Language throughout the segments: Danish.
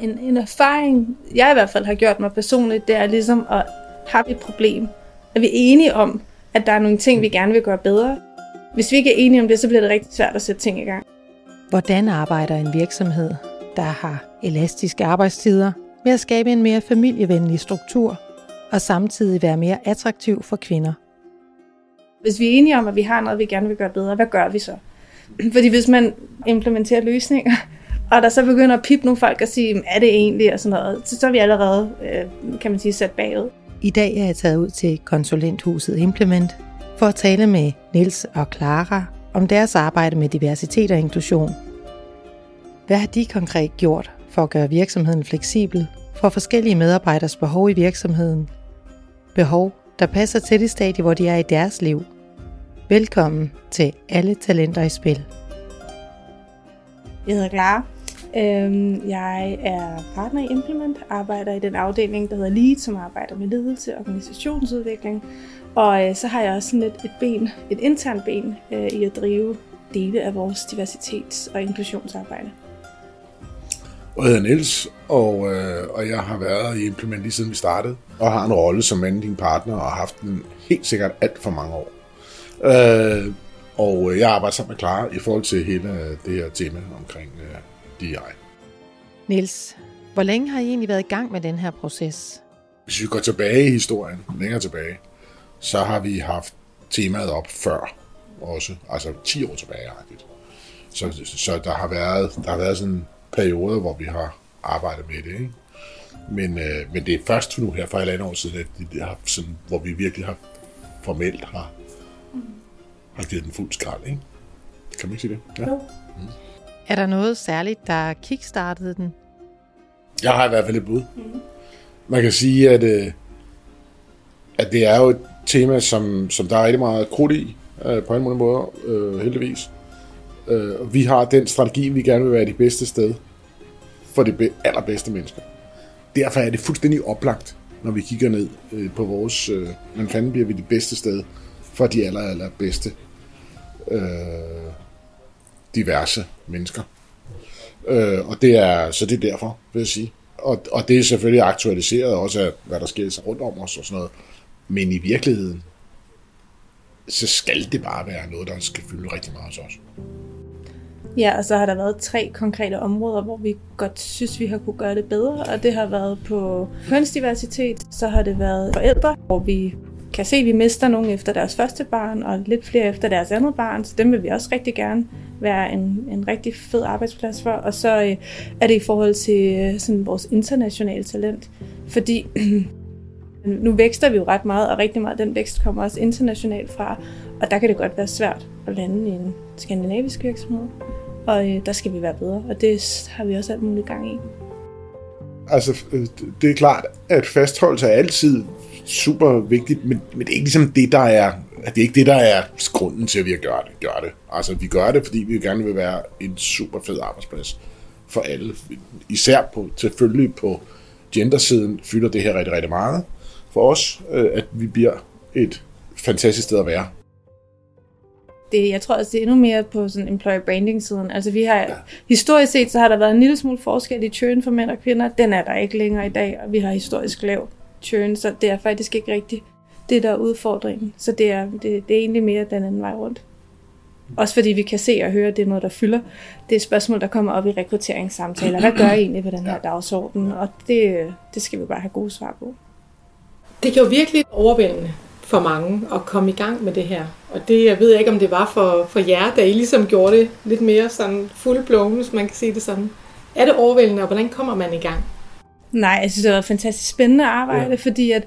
En, en erfaring, jeg i hvert fald har gjort mig personligt, det er ligesom at have et problem. Er vi enige om, at der er nogle ting, vi gerne vil gøre bedre? Hvis vi ikke er enige om det, så bliver det rigtig svært at sætte ting i gang. Hvordan arbejder en virksomhed, der har elastiske arbejdstider, med at skabe en mere familievenlig struktur og samtidig være mere attraktiv for kvinder? Hvis vi er enige om, at vi har noget, vi gerne vil gøre bedre, hvad gør vi så? Fordi hvis man implementerer løsninger, og der så begynder at pippe nogle folk og sige, er det egentlig, og sådan noget, så, så er vi allerede, øh, kan man sige, sat bagud. I dag er jeg taget ud til konsulenthuset Implement for at tale med Nils og Clara om deres arbejde med diversitet og inklusion. Hvad har de konkret gjort for at gøre virksomheden fleksibel for forskellige medarbejderes behov i virksomheden? Behov, der passer til det stadie, hvor de er i deres liv. Velkommen til Alle Talenter i Spil. Jeg hedder Clara. Øhm, jeg er partner i Implement, arbejder i den afdeling, der hedder Lead, som arbejder med ledelse og organisationsudvikling. Og øh, så har jeg også sådan et, et ben, et internt ben øh, i at drive dele af vores diversitets- og inklusionsarbejde. Og Jeg hedder Niels, og, øh, og jeg har været i Implement lige siden vi startede, og har en rolle som managing partner, og har haft den helt sikkert alt for mange år. Øh, og jeg arbejder sammen med Clara i forhold til hele det her tema omkring øh, DI. Niels, hvor længe har I egentlig været i gang med den her proces? Hvis vi går tilbage i historien, længere tilbage, så har vi haft temaet op før også, altså 10 år tilbage. Så, så der har været, der har været sådan perioder, hvor vi har arbejdet med det. Ikke? Men, øh, men det er først nu her for et andet år siden, at det har, sådan, hvor vi virkelig har formelt har, har givet den fuld skrald. Ikke? Kan man ikke sige det? Ja. Mm. Er der noget særligt, der kickstartede den? Jeg har i hvert fald et bud. Mm-hmm. Man kan sige, at, øh, at det er jo et tema, som, som der er rigtig meget krudt i, øh, på en måde måder, øh, heldigvis. Øh, vi har den strategi, vi gerne vil være det bedste sted for de allerbedste mennesker. Derfor er det fuldstændig oplagt, når vi kigger ned øh, på vores, øh, hvordan fanden bliver vi det bedste sted for de aller, allerbedste øh, diverse mennesker. Øh, og det er, så det er derfor, vil jeg sige. Og, og det er selvfølgelig aktualiseret også af, hvad der sker rundt om os og sådan noget. Men i virkeligheden, så skal det bare være noget, der skal fylde rigtig meget hos os. Ja, og så har der været tre konkrete områder, hvor vi godt synes, vi har kunne gøre det bedre, og det har været på kønsdiversitet, så har det været forældre, hvor vi kan se, at vi mister nogen efter deres første barn, og lidt flere efter deres andet barn, så dem vil vi også rigtig gerne være en, en rigtig fed arbejdsplads for. Og så øh, er det i forhold til øh, sådan vores internationale talent, fordi nu vækster vi jo ret meget, og rigtig meget den vækst kommer også internationalt fra, og der kan det godt være svært at lande i en skandinavisk virksomhed og øh, der skal vi være bedre, og det har vi også alt muligt gang i. Altså, øh, det er klart, at fastholdelse er altid super vigtigt, men, men det er ikke ligesom det, der er, det er ikke det, der er grunden til, at vi gør det. Gør det. Altså, vi gør det, fordi vi gerne vil være en super fed arbejdsplads for alle. Især på, selvfølgelig på gendersiden fylder det her rigtig, rigtig meget for os, øh, at vi bliver et fantastisk sted at være det, jeg tror også, det er endnu mere på sådan employer branding siden. Altså vi har, ja. historisk set, så har der været en lille smule forskel i churn for mænd og kvinder. Den er der ikke længere i dag, og vi har historisk lav churn, så det er faktisk ikke rigtigt det, der er udfordringen. Så det er, det, det er egentlig mere den anden vej rundt. Også fordi vi kan se og høre, at det er noget, der fylder. Det er et spørgsmål, der kommer op i rekrutteringssamtaler. Hvad gør I egentlig på den her dagsorden? Og det, det skal vi bare have gode svar på. Det kan jo virkelig overvældende for mange at komme i gang med det her. Og det, jeg ved ikke, om det var for, for jer, da I ligesom gjorde det lidt mere sådan fuldblåen, hvis man kan sige det sådan. Er det overvældende, og hvordan kommer man i gang? Nej, jeg synes, det var fantastisk spændende arbejde, ja. fordi at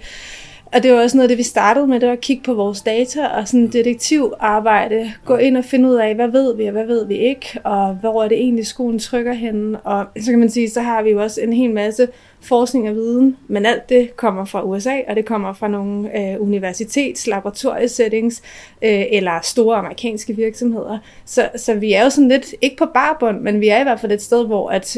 og det var også noget af det, vi startede med, det var at kigge på vores data og sådan detektivarbejde. Gå ind og finde ud af, hvad ved vi, og hvad ved vi ikke, og hvor er det egentlig, skoen trykker henne. Og så kan man sige, så har vi jo også en hel masse forskning og viden, men alt det kommer fra USA, og det kommer fra nogle øh, universitets, laboratoriesettings, øh, eller store amerikanske virksomheder. Så, så vi er jo sådan lidt, ikke på barbund, men vi er i hvert fald et sted, hvor at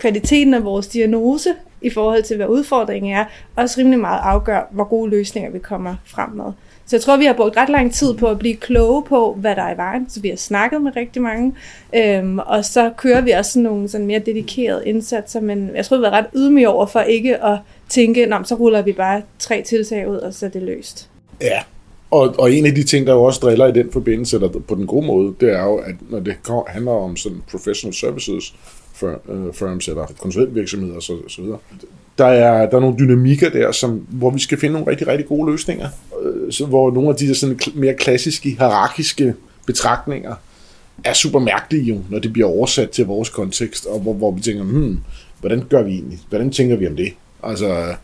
kvaliteten af vores diagnose i forhold til, hvad udfordringen er, også rimelig meget afgør, hvor gode løsninger vi kommer frem med. Så jeg tror, vi har brugt ret lang tid på at blive kloge på, hvad der er i vejen. Så vi har snakket med rigtig mange. Øhm, og så kører vi også sådan nogle sådan mere dedikerede indsatser. Men jeg tror, vi har været ret ydmyge over for ikke at tænke, Nå, så ruller vi bare tre tiltag ud, og så er det løst. Ja, og, og en af de ting, der jo også driller i den forbindelse, eller på den gode måde, det er jo, at når det handler om sådan professional services Øh, firms eller konsulentvirksomheder osv., så, så videre, der er, der er nogle dynamikker der, som, hvor vi skal finde nogle rigtig, rigtig gode løsninger. Øh, så, hvor nogle af de der sådan mere klassiske, hierarkiske betragtninger er super mærkelige jo, når det bliver oversat til vores kontekst, og hvor, hvor vi tænker, hmm, hvordan gør vi egentlig? Hvordan tænker vi om det? Altså,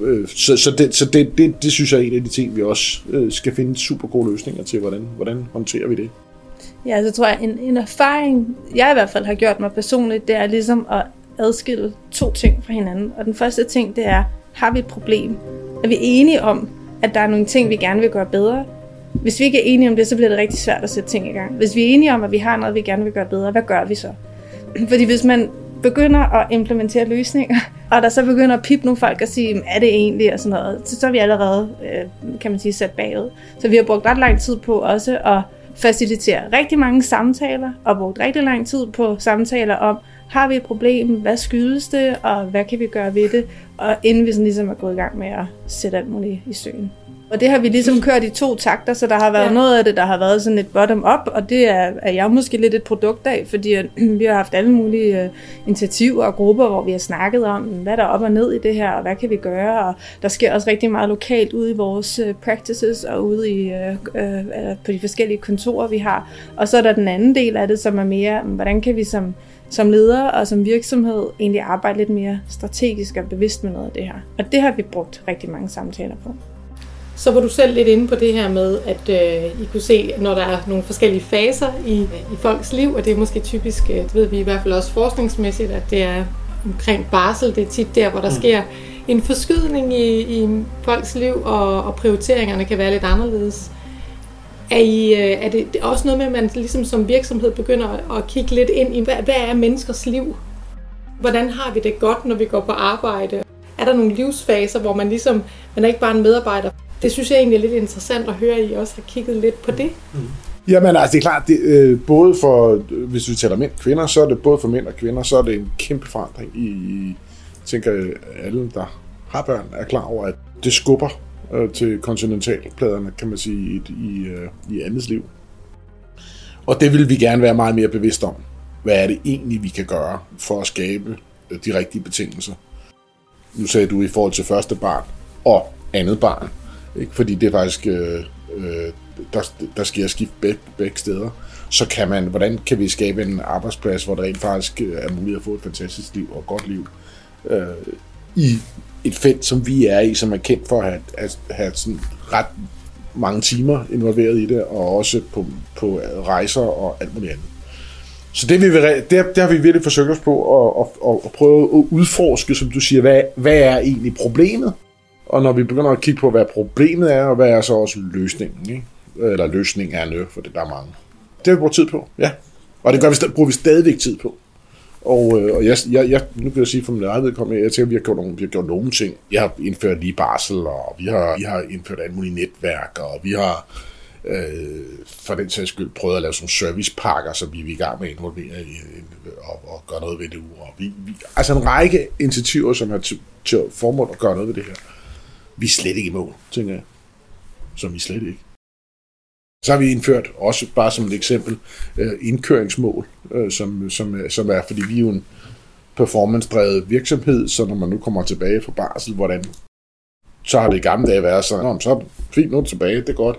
øh, så, så, det, så det, det, det synes jeg er en af de ting, vi også øh, skal finde super gode løsninger til, hvordan, hvordan håndterer vi det. Ja, så tror jeg, en, en erfaring, jeg i hvert fald har gjort mig personligt, det er ligesom at adskille to ting fra hinanden. Og den første ting, det er, har vi et problem? Er vi enige om, at der er nogle ting, vi gerne vil gøre bedre? Hvis vi ikke er enige om det, så bliver det rigtig svært at sætte ting i gang. Hvis vi er enige om, at vi har noget, vi gerne vil gøre bedre, hvad gør vi så? Fordi hvis man begynder at implementere løsninger, og der så begynder at pippe nogle folk og sige, er det egentlig, og sådan noget, så, så er vi allerede, øh, kan man sige, sat bagud. Så vi har brugt ret lang tid på også at facilitere rigtig mange samtaler, og brugt rigtig lang tid på samtaler om, har vi et problem, hvad skyldes det, og hvad kan vi gøre ved det, og inden vi sådan ligesom er gået i gang med at sætte alt muligt i søen. Og det har vi ligesom kørt i to takter, så der har været ja. noget af det, der har været sådan et bottom-up, og det er, er jeg måske lidt et produkt af, fordi vi har haft alle mulige uh, initiativer og grupper, hvor vi har snakket om, hvad der er op og ned i det her, og hvad kan vi gøre, og der sker også rigtig meget lokalt ude i vores uh, practices og ude i, uh, uh, på de forskellige kontorer, vi har. Og så er der den anden del af det, som er mere, hvordan kan vi som som leder og som virksomhed egentlig arbejde lidt mere strategisk og bevidst med noget af det her. Og det har vi brugt rigtig mange samtaler på. Så var du selv lidt inde på det her med, at øh, I kunne se, når der er nogle forskellige faser i, i folks liv, og det er måske typisk, øh, det ved vi i hvert fald også forskningsmæssigt, at det er omkring barsel, det er tit der, hvor der mm. sker en forskydning i, i folks liv, og, og prioriteringerne kan være lidt anderledes. Er, I, øh, er det også noget med, at man ligesom som virksomhed begynder at kigge lidt ind i, hvad, hvad er menneskers liv? Hvordan har vi det godt, når vi går på arbejde? Er der nogle livsfaser, hvor man ligesom, man er ikke bare en medarbejder? Det synes jeg egentlig er lidt interessant at høre, at I også har kigget lidt på det. Mm. Jamen altså, det er klart, det, øh, både for, øh, hvis vi taler mænd og kvinder, så er det både for mænd og kvinder, så er det en kæmpe forandring i, i tænker alle, der har børn, er klar over, at det skubber øh, til kontinentalpladerne, kan man sige, i, i, øh, i andets liv. Og det vil vi gerne være meget mere bevidste om. Hvad er det egentlig, vi kan gøre for at skabe øh, de rigtige betingelser? Nu sagde du i forhold til første barn og andet barn. Ikke? Fordi det er faktisk, øh, øh, der, der sker skift beg, begge steder. Så kan man, hvordan kan vi skabe en arbejdsplads, hvor der rent faktisk øh, er muligt at få et fantastisk liv og et godt liv øh, i et felt, som vi er i, som er kendt for at have, at have sådan ret mange timer involveret i det, og også på, på rejser og alt muligt andet. Så det, vi vil, det, det har vi virkelig forsøgt os på at, at, at prøve at udforske, som du siger, hvad, hvad er egentlig problemet? Og når vi begynder at kigge på, hvad problemet er, og hvad er så også løsningen, ikke? eller løsningen er nu, for det der er mange. Det har vi brugt tid på, ja. Og det gør vi, bruger vi stadigvæk tid på. Og, øh, og jeg, jeg, jeg, nu kan jeg sige for min eget vedkommende, jeg tænker, at vi har gjort nogle, vi har gjort nogle ting. Vi har indført lige barsel, og vi har, vi har indført alle mulige netværk, og vi har øh, for den sags skyld prøvet at lave sådan servicepakker, så vi er i gang med at involvere i, og, og gøre noget ved det. Og vi, vi, altså en række initiativer, som har til, til formål at gøre noget ved det her. Vi er slet ikke i mål, tænker jeg. Som vi slet ikke. Så har vi indført, også bare som et eksempel, øh, indkøringsmål, øh, som, som, øh, som er, fordi vi er jo en performance-drevet virksomhed, så når man nu kommer tilbage fra barsel, hvordan så har det i gamle dage været sådan, så er det fint, nu er det tilbage, det er godt.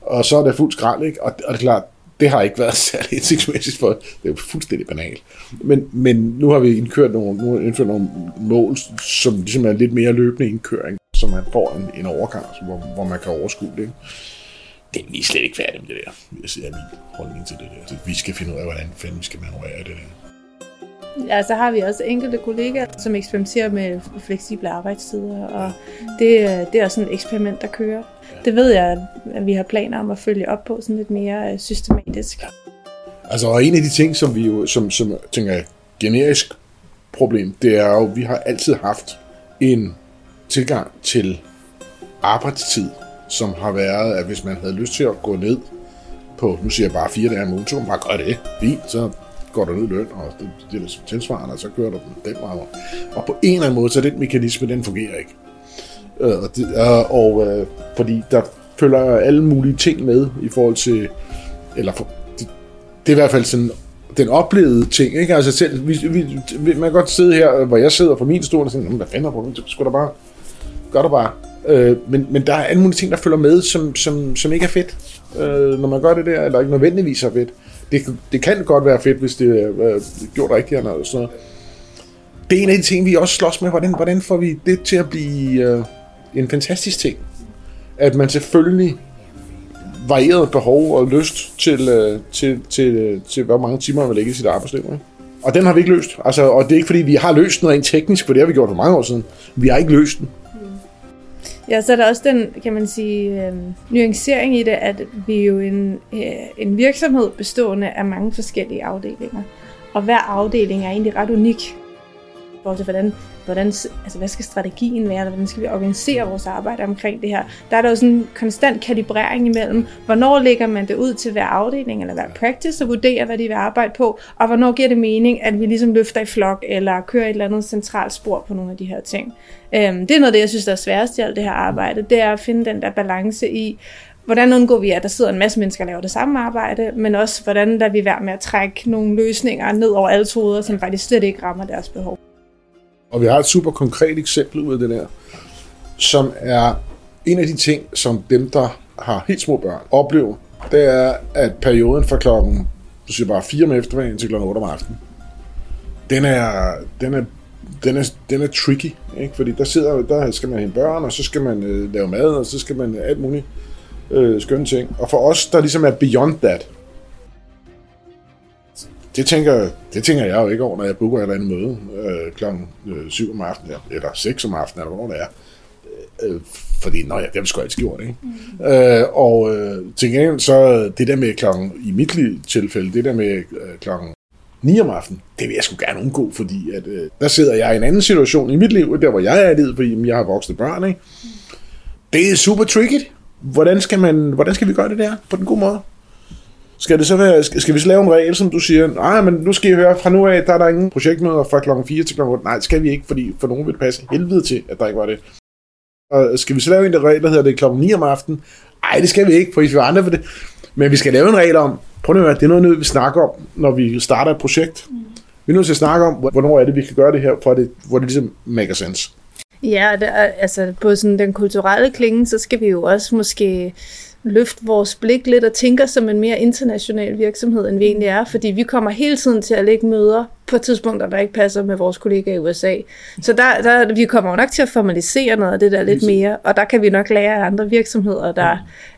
Og så er det fuldt skrald, ikke? Og, og det er klart, det har ikke været særlig indsigtsmæssigt for, det er jo fuldstændig banalt. Men, men nu har vi indkørt nogle, nu har indført nogle mål, som ligesom er lidt mere løbende indkøring, så man får en, en overgang, hvor, hvor man kan overskue det. Ikke? det er vi slet ikke færdige med det der. Det er min holdning til det der. Vi skal finde ud af, hvordan fanden vi skal manøvrere det der. Ja, så har vi også enkelte kollegaer, som eksperimenterer med fleksible arbejdstider, og det, det er sådan et eksperiment, der kører. Det ved jeg, at vi har planer om at følge op på sådan lidt mere øh, systematisk. Altså, og en af de ting, som vi jo, som, som tænker jeg, generisk problem, det er jo, at vi har altid haft en tilgang til arbejdstid som har været, at hvis man havde lyst til at gå ned på, nu siger jeg bare fire dage om ugen, så man bare gøre det. Fint, så går der ned løn, og det, det er tilsvarende, og så kører du den vej rundt. Og på en eller anden måde, så den mekanisme, den fungerer ikke. Øh, og, det, øh, og øh, fordi der følger alle mulige ting med i forhold til, eller for, det, det er i hvert fald sådan den oplevede ting, ikke? Altså selv, vi, vi, man kan godt sidde her, øh, hvor jeg sidder på min stol og sådan, hvad fanden er du? Skal der bare, gør der bare. Øh, men, men der er alle mulige ting, der følger med, som, som, som ikke er fedt, øh, når man gør det der, eller ikke nødvendigvis er fedt. Det, det kan godt være fedt, hvis det er øh, gjort rigtigt eller sådan noget. Det er en af de ting, vi også slås med. Hvordan, hvordan får vi det til at blive øh, en fantastisk ting? At man selvfølgelig varieret behov og lyst til, øh, til, til, til, til hvor mange timer man vil lægge i sit arbejdsliv. Ikke? Og den har vi ikke løst. Altså, og det er ikke fordi, vi har løst noget rent teknisk, for det har vi gjort for mange år siden. Vi har ikke løst den. Ja, så er der også den, kan man sige, øh, nuancering i det, at vi er jo en, øh, en virksomhed bestående af mange forskellige afdelinger. Og hver afdeling er egentlig ret unik forhold til, hvordan, hvordan, altså, hvad skal strategien være, eller hvordan skal vi organisere vores arbejde omkring det her. Der er der jo sådan en konstant kalibrering imellem, hvornår lægger man det ud til hver afdeling eller hver practice og vurderer, hvad de vil arbejde på, og hvornår giver det mening, at vi ligesom løfter i flok eller kører et eller andet centralt spor på nogle af de her ting. Øhm, det er noget af det, jeg synes, der er sværest i alt det her arbejde, det er at finde den der balance i, hvordan undgår vi, at der sidder en masse mennesker og laver det samme arbejde, men også hvordan der vi være med at trække nogle løsninger ned over alle hoveder, som faktisk slet ikke rammer deres behov. Og vi har et super konkret eksempel ud af det der, som er en af de ting, som dem, der har helt små børn, oplever, det er, at perioden fra klokken, du siger bare 4 om eftermiddagen til klokken 8 om aftenen, den er, den er, den er, den er tricky, ikke? fordi der, sidder, der skal man hente børn, og så skal man øh, lave mad, og så skal man alt muligt øh, skønne ting. Og for os, der ligesom er beyond that, det tænker, det tænker jeg jo ikke over, når jeg booker et eller andet møde øh, øh, 7 om aftenen, eller 6 om aftenen, eller hvor det er. Øh, fordi, nå ja, det har vi sgu altid gjort, ikke? Mm. Øh, og øh, til gengæld, så det der med klokken, i mit tilfælde, det der med øh, klokken 9 om aftenen, det vil jeg sgu gerne undgå, fordi at, øh, der sidder jeg i en anden situation i mit liv, der hvor jeg er i livet, fordi jeg har voksne børn, ikke? Mm. Det er super tricky. Hvordan skal, man, hvordan skal vi gøre det der på den gode måde? Skal, det så være, skal, skal vi så lave en regel, som du siger, nej, men nu skal I høre, fra nu af, der er der ingen projektmøder fra klokken 4 til klokken 8. Nej, det skal vi ikke, fordi for nogen vil det passe helvede til, at der ikke var det. Og skal vi så lave en regel, der hedder det klokken 9 om aftenen? Nej, det skal vi ikke, for I andre for det. Men vi skal lave en regel om, prøv at høre, det er noget, vi snakker om, når vi starter et projekt. Mm. Vi er nødt til at snakke om, hvornår er det, vi kan gøre det her, for det, hvor det ligesom maker sense. Ja, det er, altså på sådan den kulturelle klinge, så skal vi jo også måske løfte vores blik lidt og tænker som en mere international virksomhed, end vi egentlig er, fordi vi kommer hele tiden til at lægge møder på tidspunkter, der ikke passer med vores kollegaer i USA. Så der, der, vi kommer jo nok til at formalisere noget af det der lidt mere, og der kan vi nok lære af andre virksomheder, der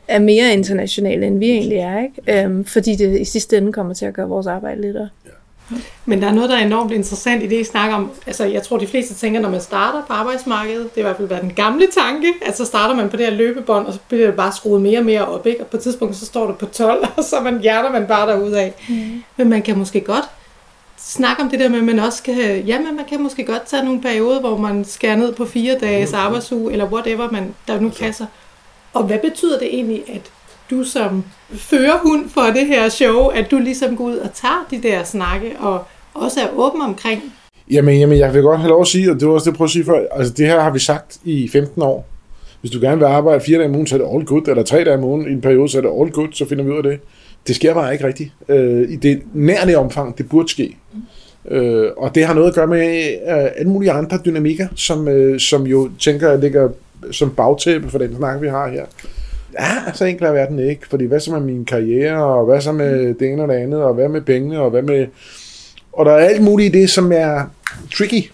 er mere internationale, end vi egentlig er, ikke? Øhm, fordi det i sidste ende kommer til at gøre vores arbejde lettere. Men der er noget, der er enormt interessant i det, I snakker om. Altså, jeg tror, de fleste tænker, når man starter på arbejdsmarkedet, det er i hvert fald været den gamle tanke, at så starter man på det her løbebånd, og så bliver det bare skruet mere og mere op, ikke? Og på et tidspunkt, så står det på 12, og så man hjerter man bare af. Mm. Men man kan måske godt snakke om det der med, at man også kan, ja, men man kan måske godt tage nogle perioder, hvor man skærer ned på fire dages arbejdsuge, eller whatever man, der nu passer. Og hvad betyder det egentlig, at du som førerhund for det her show, at du ligesom går ud og tager de der snakke, og også er åben omkring? Jamen, jamen jeg vil godt have lov at sige, og det var også det, jeg prøvede at sige før, altså det her har vi sagt i 15 år. Hvis du gerne vil arbejde fire dage om ugen, så er det all good, eller tre dage om ugen i en periode, så er det all good, så finder vi ud af det. Det sker bare ikke rigtigt. Øh, I det nærlige omfang, det burde ske. Øh, og det har noget at gøre med øh, alle mulige andre dynamikker, som, øh, som jo tænker, jeg ligger som bagtæppe for den snak, vi har her. Ja, så enkelt er verden ikke, fordi hvad så med min karriere, og hvad så med det ene og det andet, og hvad med pengene, og hvad med... Og der er alt muligt i det, som er tricky,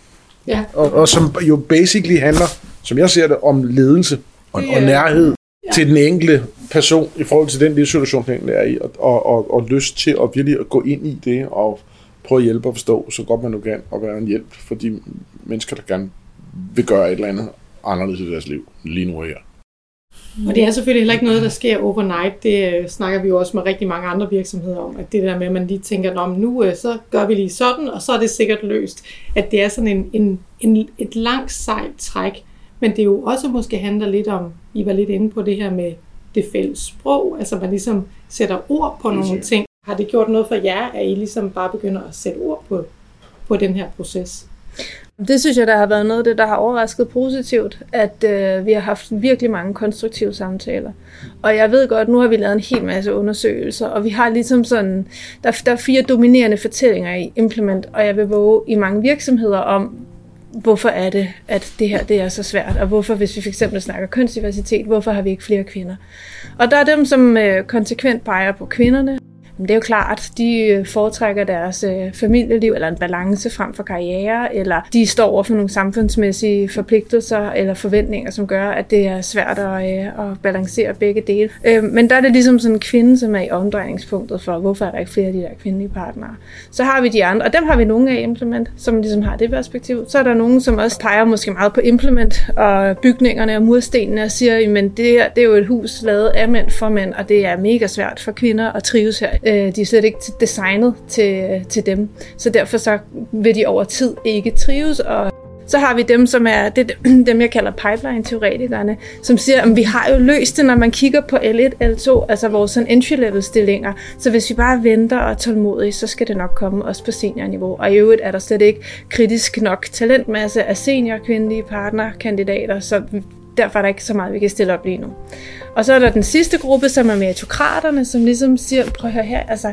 ja. og, og som jo basically handler, som jeg ser det, om ledelse og, og nærhed ja. til den enkelte person i forhold til den livssituation, den er i, og, og, og, og lyst til at virkelig at gå ind i det, og prøve at hjælpe og forstå, så godt man nu kan, og være en hjælp for de mennesker, der gerne vil gøre et eller andet anderledes i deres liv, lige nu og her. Og det er selvfølgelig heller ikke noget, der sker overnight. Det øh, snakker vi jo også med rigtig mange andre virksomheder om, at det der med, at man lige tænker, om nu øh, så gør vi lige sådan, og så er det sikkert løst. At det er sådan en, en, en, et langt sejt træk, Men det er jo også måske handler lidt om, I var lidt inde på det her med det fælles sprog, altså man ligesom sætter ord på nogle ting. Har det gjort noget for jer, at I ligesom bare begynder at sætte ord på, på den her proces? Det synes jeg, der har været noget af det, der har overrasket positivt, at øh, vi har haft virkelig mange konstruktive samtaler. Og jeg ved godt, nu har vi lavet en hel masse undersøgelser, og vi har ligesom sådan, der, der er fire dominerende fortællinger i Implement, og jeg vil våge i mange virksomheder om, hvorfor er det, at det her det er så svært, og hvorfor, hvis vi fx snakker kønsdiversitet, hvorfor har vi ikke flere kvinder? Og der er dem, som øh, konsekvent peger på kvinderne, det er jo klart, de øh, foretrækker deres øh, familieliv eller en balance frem for karriere, eller de står over for nogle samfundsmæssige forpligtelser eller forventninger, som gør, at det er svært at, øh, at balancere begge dele. Men der er det ligesom sådan en kvinde, som er i omdrejningspunktet for, hvorfor er der ikke flere af de der kvindelige partnere. Så har vi de andre, og dem har vi nogle af implement, som ligesom har det perspektiv. Så er der nogen, som også peger måske meget på implement og bygningerne og murstenene og siger, men det, her, det er jo et hus lavet af mænd for mænd, og det er mega svært for kvinder at trives her Øh, de er slet ikke designet til, øh, til dem. Så derfor så vil de over tid ikke trives, og så har vi dem, som er det, dem, jeg kalder pipeline-teoretikerne, som siger, at vi har jo løst det, når man kigger på L1, L2, altså vores sådan entry-level-stillinger. Så hvis vi bare venter og er tålmodige, så skal det nok komme også på seniorniveau. Og i øvrigt er der slet ikke kritisk nok talentmasse af senior kvindelige partnerkandidater, så derfor er der ikke så meget, vi kan stille op lige nu. Og så er der den sidste gruppe, som er meritokraterne, som ligesom siger, prøv at høre her, altså,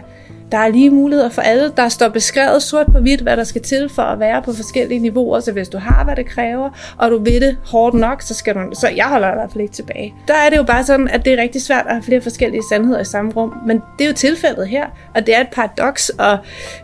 der er lige muligheder for alle. Der står beskrevet sort på hvidt, hvad der skal til for at være på forskellige niveauer. Så hvis du har, hvad det kræver, og du ved det hårdt nok, så skal du... Så jeg holder i hvert fald ikke tilbage. Der er det jo bare sådan, at det er rigtig svært at have flere forskellige sandheder i samme rum. Men det er jo tilfældet her, og det er et paradoks at,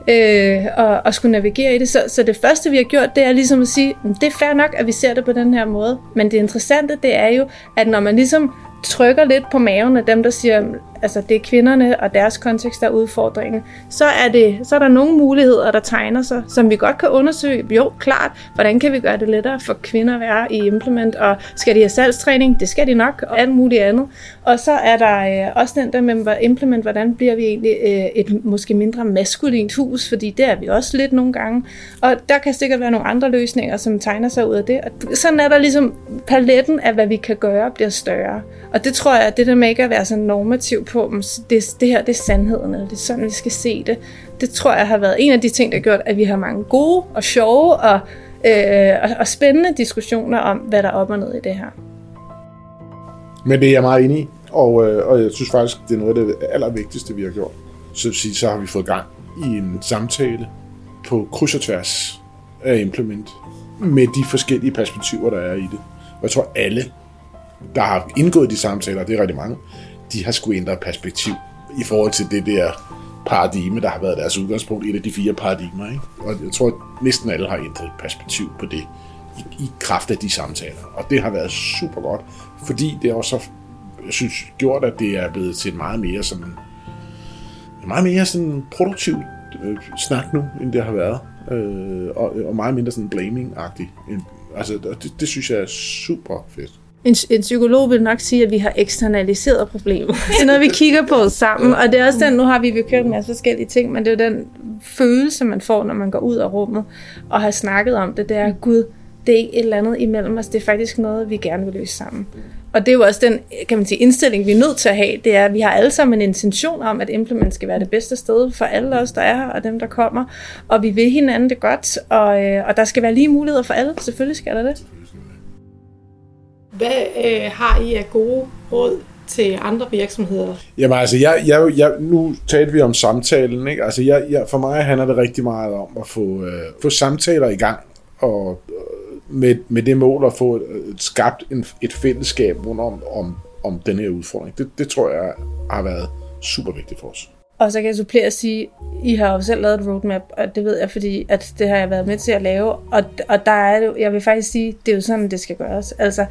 øh, at, at skulle navigere i det. Så, så det første, vi har gjort, det er ligesom at sige, det er fair nok, at vi ser det på den her måde. Men det interessante, det er jo, at når man ligesom trykker lidt på maven af dem, der siger, altså det er kvinderne og deres kontekst, der er udfordringen, så er, det, så er der nogle muligheder, der tegner sig, som vi godt kan undersøge. Jo, klart, hvordan kan vi gøre det lettere for kvinder at være i implement, og skal de have salgstræning? Det skal de nok, og alt muligt andet. Og så er der øh, også den der med implement, hvordan bliver vi egentlig øh, et måske mindre maskulint hus, fordi det er vi også lidt nogle gange. Og der kan sikkert være nogle andre løsninger, som tegner sig ud af det. Og sådan er der ligesom paletten af, hvad vi kan gøre, bliver større. Og det tror jeg, at det der med ikke at være sådan normativ på, det, det her det er sandheden, eller det er sådan, vi skal se det, det tror jeg har været en af de ting, der har gjort, at vi har mange gode og sjove og, øh, og, og spændende diskussioner om, hvad der er op og ned i det her. Men det er jeg meget enig i, og, øh, og jeg synes faktisk, det er noget af det allervigtigste, vi har gjort. Så, så har vi fået gang i en samtale på kryds og tværs af implement med de forskellige perspektiver, der er i det. Og jeg tror, alle, der har indgået de samtaler, det er rigtig mange, de har skulle ændre perspektiv i forhold til det der paradigme, der har været deres udgangspunkt, et af de fire paradigmer. Ikke? Og jeg tror, at næsten alle har ændret perspektiv på det i, i kraft af de samtaler. Og det har været super godt, fordi det også jeg synes, gjort, at det er blevet til en meget mere sådan, meget mere sådan produktiv øh, snak nu, end det har været. Øh, og, og meget mindre sådan blaming-agtigt. Altså, det, det synes jeg er super fedt. En, en psykolog vil nok sige, at vi har eksternaliseret problemet. Det er noget, vi kigger på sammen, og det er også den, nu har vi jo kørt en masse forskellige ting, men det er den følelse, man får, når man går ud af rummet og har snakket om det, det er, gud, det er ikke et eller andet imellem os, det er faktisk noget, vi gerne vil løse sammen. Og det er jo også den kan man sige, indstilling, vi er nødt til at have, det er, at vi har alle sammen en intention om, at Implement skal være det bedste sted for alle os, der er her, og dem, der kommer. Og vi vil hinanden det godt, og, øh, og der skal være lige muligheder for alle. Selvfølgelig skal der det. Hvad øh, har I af gode råd til andre virksomheder? Jamen altså, jeg, jeg, jeg, nu talte vi om samtalen. Ikke? Altså, jeg, jeg, for mig handler det rigtig meget om at få, øh, få samtaler i gang, og øh, med, med det mål at få øh, skabt en, et fællesskab rundt om, om, om den her udfordring. Det, det tror jeg har været super vigtigt for os. Og så kan jeg supplere og sige, I har jo selv lavet et roadmap, og det ved jeg, fordi at det har jeg været med til at lave. Og, og der er det, jeg vil faktisk sige, det er jo sådan, det skal gøres. Altså,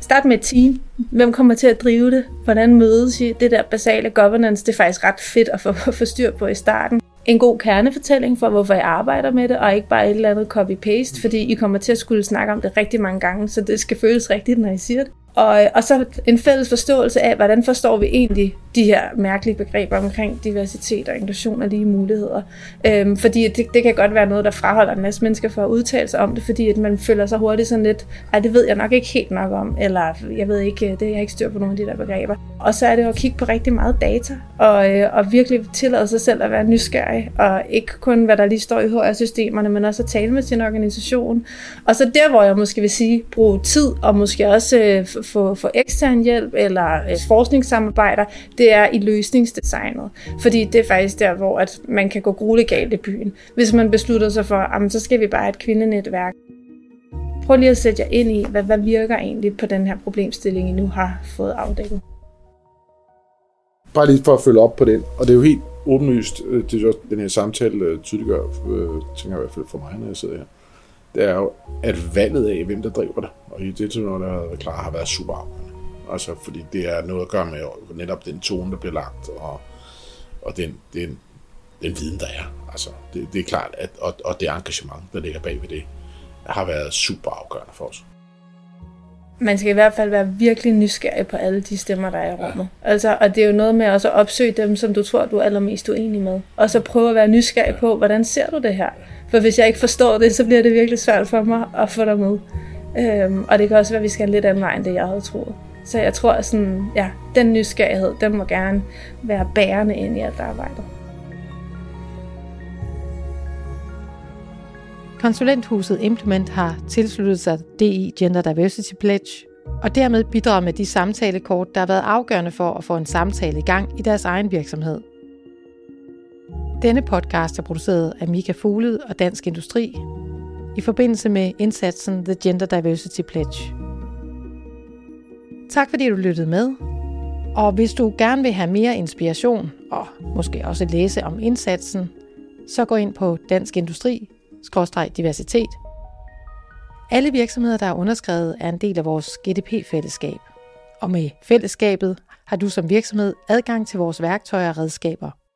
start med et team. Hvem kommer til at drive det? Hvordan mødes I? Det der basale governance, det er faktisk ret fedt at få, få styr på i starten. En god kernefortælling for, hvorfor jeg arbejder med det, og ikke bare et eller andet copy-paste, fordi I kommer til at skulle snakke om det rigtig mange gange, så det skal føles rigtigt, når I siger det. Og, og så en fælles forståelse af, hvordan forstår vi egentlig de her mærkelige begreber omkring diversitet og inklusion og lige muligheder. Øhm, fordi det, det kan godt være noget, der fraholder en masse mennesker for at udtale sig om det, fordi at man føler sig hurtigt sådan lidt, at det ved jeg nok ikke helt nok om, eller jeg ved ikke, øh, det er jeg ikke styr på nogle af de der begreber. Og så er det jo at kigge på rigtig meget data, og, øh, og virkelig tillade sig selv at være nysgerrig, og ikke kun hvad der lige står i HR-systemerne, men også at tale med sin organisation. Og så der, hvor jeg måske vil sige, bruge tid, og måske også øh, få, få ekstern hjælp, eller øh, forskningssamarbejder, det er i løsningsdesignet. Fordi det er faktisk der, hvor at man kan gå grueligt galt i byen. Hvis man beslutter sig for, at så skal vi bare have et kvindenetværk. Prøv lige at sætte jer ind i, hvad, hvad virker egentlig på den her problemstilling, I nu har fået afdækket. Bare lige for at følge op på den, og det er jo helt åbenlyst, øh, det er jo den her samtale tydeliggør, øh, tænker jeg i hvert fald for mig, når jeg sidder her, det er jo, at valget af, hvem der driver det, og i det, tilfælde, der har været klar, har været super afgørende. Altså, fordi det er noget at gøre med netop den tone, der bliver lagt, og, og den, den, den viden, der er. Altså, det, det er klart, at, og, og det engagement, der ligger bag ved det, har været super afgørende for os. Man skal i hvert fald være virkelig nysgerrig på alle de stemmer, der er i rummet. Ja. Altså, og det er jo noget med også at opsøge dem, som du tror, du er allermest uenig med. Og så prøve at være nysgerrig ja. på, hvordan ser du det her? For hvis jeg ikke forstår det, så bliver det virkelig svært for mig at få dig med. Øhm, og det kan også være, at vi skal en lidt anden vej, end det jeg havde troet. Så jeg tror, at sådan, ja, den nysgerrighed, den må gerne være bærende ind i alt arbejdet. Konsulenthuset Implement har tilsluttet sig DI Gender Diversity Pledge, og dermed bidrager med de samtalekort, der har været afgørende for at få en samtale i gang i deres egen virksomhed. Denne podcast er produceret af Mika Fugled og Dansk Industri i forbindelse med indsatsen The Gender Diversity Pledge. Tak fordi du lyttede med. Og hvis du gerne vil have mere inspiration og måske også læse om indsatsen, så gå ind på Dansk Industri diversitet. Alle virksomheder, der er underskrevet, er en del af vores GDP-fællesskab. Og med fællesskabet har du som virksomhed adgang til vores værktøjer og redskaber –